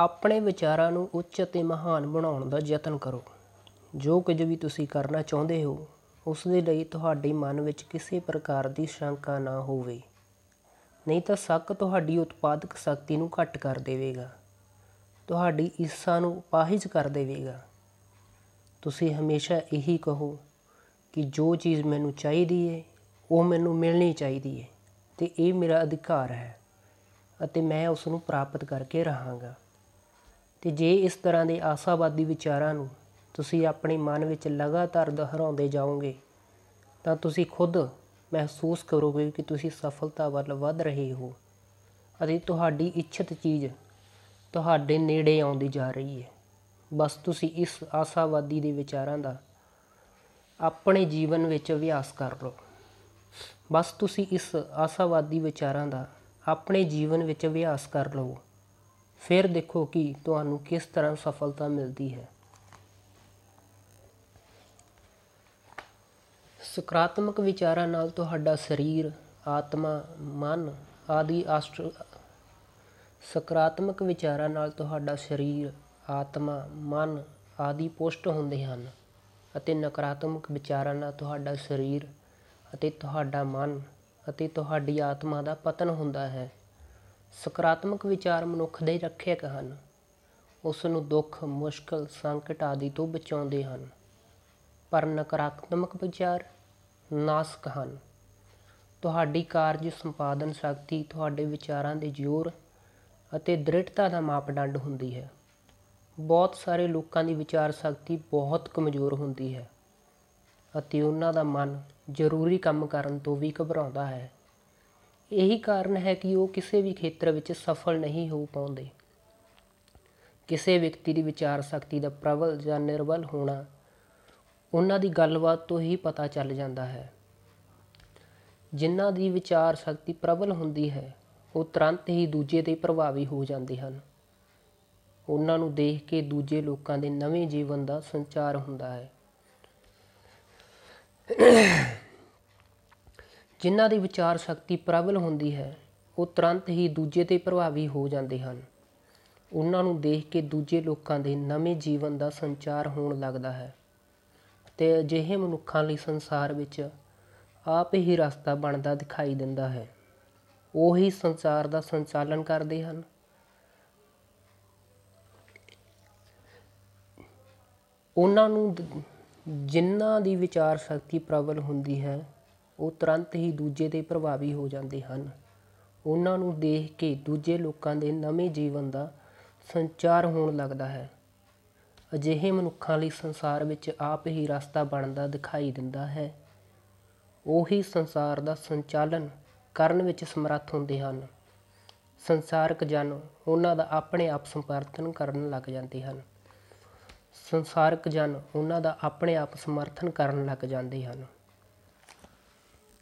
ਆਪਣੇ ਵਿਚਾਰਾਂ ਨੂੰ ਉੱਚ ਅਤੇ ਮਹਾਨ ਬਣਾਉਣ ਦਾ ਯਤਨ ਕਰੋ। ਜੋ ਕੁਝ ਵੀ ਤੁਸੀਂ ਕਰਨਾ ਚਾਹੁੰਦੇ ਹੋ, ਉਸ ਦੇ ਲਈ ਤੁਹਾਡੇ ਮਨ ਵਿੱਚ ਕਿਸੇ ਪ੍ਰਕਾਰ ਦੀ ਸ਼ੰਕਾ ਨਾ ਹੋਵੇ। ਨਹੀਂ ਤਾਂ ਸ਼ੱਕ ਤੁਹਾਡੀ ਉਤਪਾਦਕ ਸ਼ਕਤੀ ਨੂੰ ਘੱਟ ਕਰ ਦੇਵੇਗਾ। ਤੁਹਾਡੀ ਇੱਛਾ ਨੂੰ ਅਪਾਹਿਜ ਕਰ ਦੇਵੇਗਾ। ਤੁਸੀਂ ਹਮੇਸ਼ਾ ਇਹੀ ਕਹੋ ਕਿ ਜੋ ਚੀਜ਼ ਮੈਨੂੰ ਚਾਹੀਦੀ ਹੈ ਉਹ ਮੈਨੂੰ ਮਿਲਣੀ ਚਾਹੀਦੀ ਹੈ ਤੇ ਇਹ ਮੇਰਾ ਅਧਿਕਾਰ ਹੈ ਅਤੇ ਮੈਂ ਉਸ ਨੂੰ ਪ੍ਰਾਪਤ ਕਰਕੇ ਰਹਾਂਗਾ। ਤੇ ਜੇ ਇਸ ਤਰ੍ਹਾਂ ਦੇ ਆਸ਼ਾਵਾਦੀ ਵਿਚਾਰਾਂ ਨੂੰ ਤੁਸੀਂ ਆਪਣੇ ਮਨ ਵਿੱਚ ਲਗਾਤਾਰ ਦੁਹਰਾਉਂਦੇ ਜਾਓਗੇ, ਤਾਂ ਤੁਸੀਂ ਖੁਦ ਮਹਿਸੂਸ ਕਰੋਗੇ ਕਿ ਤੁਸੀਂ ਸਫਲਤਾ ਵੱਲ ਵਧ ਰਹੇ ਹੋ ਅਤੇ ਤੁਹਾਡੀ ਇੱਛਤ ਚੀਜ਼ ਤੁਹਾਡੇ ਨੇੜੇ ਆਉਂਦੀ ਜਾ ਰਹੀ ਹੈ। ਬਸ ਤੁਸੀਂ ਇਸ ਆਸ਼ਾਵਾਦੀ ਦੇ ਵਿਚਾਰਾਂ ਦਾ ਆਪਣੇ ਜੀਵਨ ਵਿੱਚ ਅਭਿਆਸ ਕਰ ਲਓ। ਬਸ ਤੁਸੀਂ ਇਸ ਆਸ਼ਾਵਾਦੀ ਵਿਚਾਰਾਂ ਦਾ ਆਪਣੇ ਜੀਵਨ ਵਿੱਚ ਅਭਿਆਸ ਕਰ ਲਓ। ਫਿਰ ਦੇਖੋ ਕਿ ਤੁਹਾਨੂੰ ਕਿਸ ਤਰ੍ਹਾਂ ਸਫਲਤਾ ਮਿਲਦੀ ਹੈ। ਸਕਾਰਾਤਮਕ ਵਿਚਾਰਾਂ ਨਾਲ ਤੁਹਾਡਾ ਸਰੀਰ, ਆਤਮਾ, ਮਨ ਆਦਿ ਆਸਟ ਸਕਾਰਾਤਮਕ ਵਿਚਾਰਾਂ ਨਾਲ ਤੁਹਾਡਾ ਸਰੀਰ, ਆਤਮਾ, ਮਨ ਆਦਿ ਪੁਸ਼ਟ ਹੁੰਦੇ ਹਨ ਅਤੇ ਨਕਾਰਾਤਮਕ ਵਿਚਾਰਾਂ ਨਾਲ ਤੁਹਾਡਾ ਸਰੀਰ ਅਤੇ ਤੁਹਾਡਾ ਮਨ ਅਤੇ ਤੁਹਾਡੀ ਆਤਮਾ ਦਾ ਪਤਨ ਹੁੰਦਾ ਹੈ। ਸਕਾਰਾਤਮਕ ਵਿਚਾਰ ਮਨੁੱਖ ਦੇ ਰੱਖਿਅਕ ਹਨ। ਉਸ ਨੂੰ ਦੁੱਖ, ਮੁਸ਼ਕਲ, ਸੰਕਟ ਆਦਿ ਤੋਂ ਬਚਾਉਂਦੇ ਹਨ। ਪਰ ਨਕਾਰਾਤਮਕ ਵਿਚਾਰ ਨਾਸਕ ਹਨ। ਤੁਹਾਡੀ ਕਾਰਜ ਸੰਪਾਦਨ ਸ਼ਕਤੀ, ਤੁਹਾਡੇ ਵਿਚਾਰਾਂ ਦੇ ਜ਼ੋਰ ਅਤੇ ਦ੍ਰਿੜਤਾ ਦਾ ਮਾਪਦੰਡ ਹੁੰਦੀ ਹੈ। ਬਹੁਤ ਸਾਰੇ ਲੋਕਾਂ ਦੀ ਵਿਚਾਰ ਸ਼ਕਤੀ ਬਹੁਤ ਕਮਜ਼ੋਰ ਹੁੰਦੀ ਹੈ ਅਤੇ ਉਹਨਾਂ ਦਾ ਮਨ ਜ਼ਰੂਰੀ ਕੰਮ ਕਰਨ ਤੋਂ ਵੀ ਘਬਰਾਉਂਦਾ ਹੈ। ਇਹੀ ਕਾਰਨ ਹੈ ਕਿ ਉਹ ਕਿਸੇ ਵੀ ਖੇਤਰ ਵਿੱਚ ਸਫਲ ਨਹੀਂ ਹੋ ਪਾਉਂਦੇ। ਕਿਸੇ ਵਿਅਕਤੀ ਦੀ ਵਿਚਾਰ ਸ਼ਕਤੀ ਦਾ ਪ੍ਰਬਲ ਜਾਂ ਨਿਰਬਲ ਹੋਣਾ ਉਹਨਾਂ ਦੀ ਗੱਲਬਾਤ ਤੋਂ ਹੀ ਪਤਾ ਚੱਲ ਜਾਂਦਾ ਹੈ। ਜਿਨ੍ਹਾਂ ਦੀ ਵਿਚਾਰ ਸ਼ਕਤੀ ਪ੍ਰਬਲ ਹੁੰਦੀ ਹੈ, ਉਹ ਤੁਰੰਤ ਹੀ ਦੂਜੇ ਤੇ ਪ੍ਰਭਾਵੀ ਹੋ ਜਾਂਦੇ ਹਨ। ਉਹਨਾਂ ਨੂੰ ਦੇਖ ਕੇ ਦੂਜੇ ਲੋਕਾਂ ਦੇ ਨਵੇਂ ਜੀਵਨ ਦਾ ਸੰਚਾਰ ਹੁੰਦਾ ਹੈ। ਜਿਨ੍ਹਾਂ ਦੀ ਵਿਚਾਰ ਸ਼ਕਤੀ ਪ੍ਰਬਲ ਹੁੰਦੀ ਹੈ, ਉਹ ਤੁਰੰਤ ਹੀ ਦੂਜੇ ਤੇ ਪ੍ਰਭਾਵੀ ਹੋ ਜਾਂਦੇ ਹਨ। ਉਹਨਾਂ ਨੂੰ ਦੇਖ ਕੇ ਦੂਜੇ ਲੋਕਾਂ ਦੇ ਨਵੇਂ ਜੀਵਨ ਦਾ ਸੰਚਾਰ ਹੋਣ ਲੱਗਦਾ ਹੈ ਤੇ ਅਜਿਹੇ ਮਨੁੱਖਾਂ ਲਈ ਸੰਸਾਰ ਵਿੱਚ ਆਪ ਹੀ ਰਸਤਾ ਬਣਦਾ ਦਿਖਾਈ ਦਿੰਦਾ ਹੈ। ਉਹੀ ਸੰਸਾਰ ਦਾ ਸੰਚਾਲਨ ਕਰਦੇ ਹਨ। ਉਹਨਾਂ ਨੂੰ ਜਿਨ੍ਹਾਂ ਦੀ ਵਿਚਾਰ ਸ਼ਕਤੀ ਪ੍ਰਬਲ ਹੁੰਦੀ ਹੈ ਉਹ ਤੁਰੰਤ ਹੀ ਦੂਜੇ ਤੇ ਪ੍ਰਭਾਵੀ ਹੋ ਜਾਂਦੇ ਹਨ। ਉਹਨਾਂ ਨੂੰ ਦੇਖ ਕੇ ਦੂਜੇ ਲੋਕਾਂ ਦੇ ਨਵੇਂ ਜੀਵਨ ਦਾ ਸੰਚਾਰ ਹੋਣ ਲੱਗਦਾ ਹੈ। ਅਜਿਹੇ ਮਨੁੱਖਾਂ ਲਈ ਸੰਸਾਰ ਵਿੱਚ ਆਪ ਹੀ ਰਸਤਾ ਬਣਦਾ ਦਿਖਾਈ ਦਿੰਦਾ ਹੈ। ਉਹੀ ਸੰਸਾਰ ਦਾ ਸੰਚਾਲਨ ਕਰਨ ਵਿੱਚ ਸਮਰੱਥ ਹੁੰਦੇ ਹਨ। ਸੰਸਾਰਕ ਜਨ ਉਹਨਾਂ ਦਾ ਆਪਣੇ ਆਪ ਸਮਰਥਨ ਕਰਨ ਲੱਗ ਜਾਂਦੇ ਹਨ। ਸੰਸਾਰਕ ਜਨ ਉਹਨਾਂ ਦਾ ਆਪਣੇ ਆਪ ਸਮਰਥਨ ਕਰਨ ਲੱਗ ਜਾਂਦੇ ਹਨ।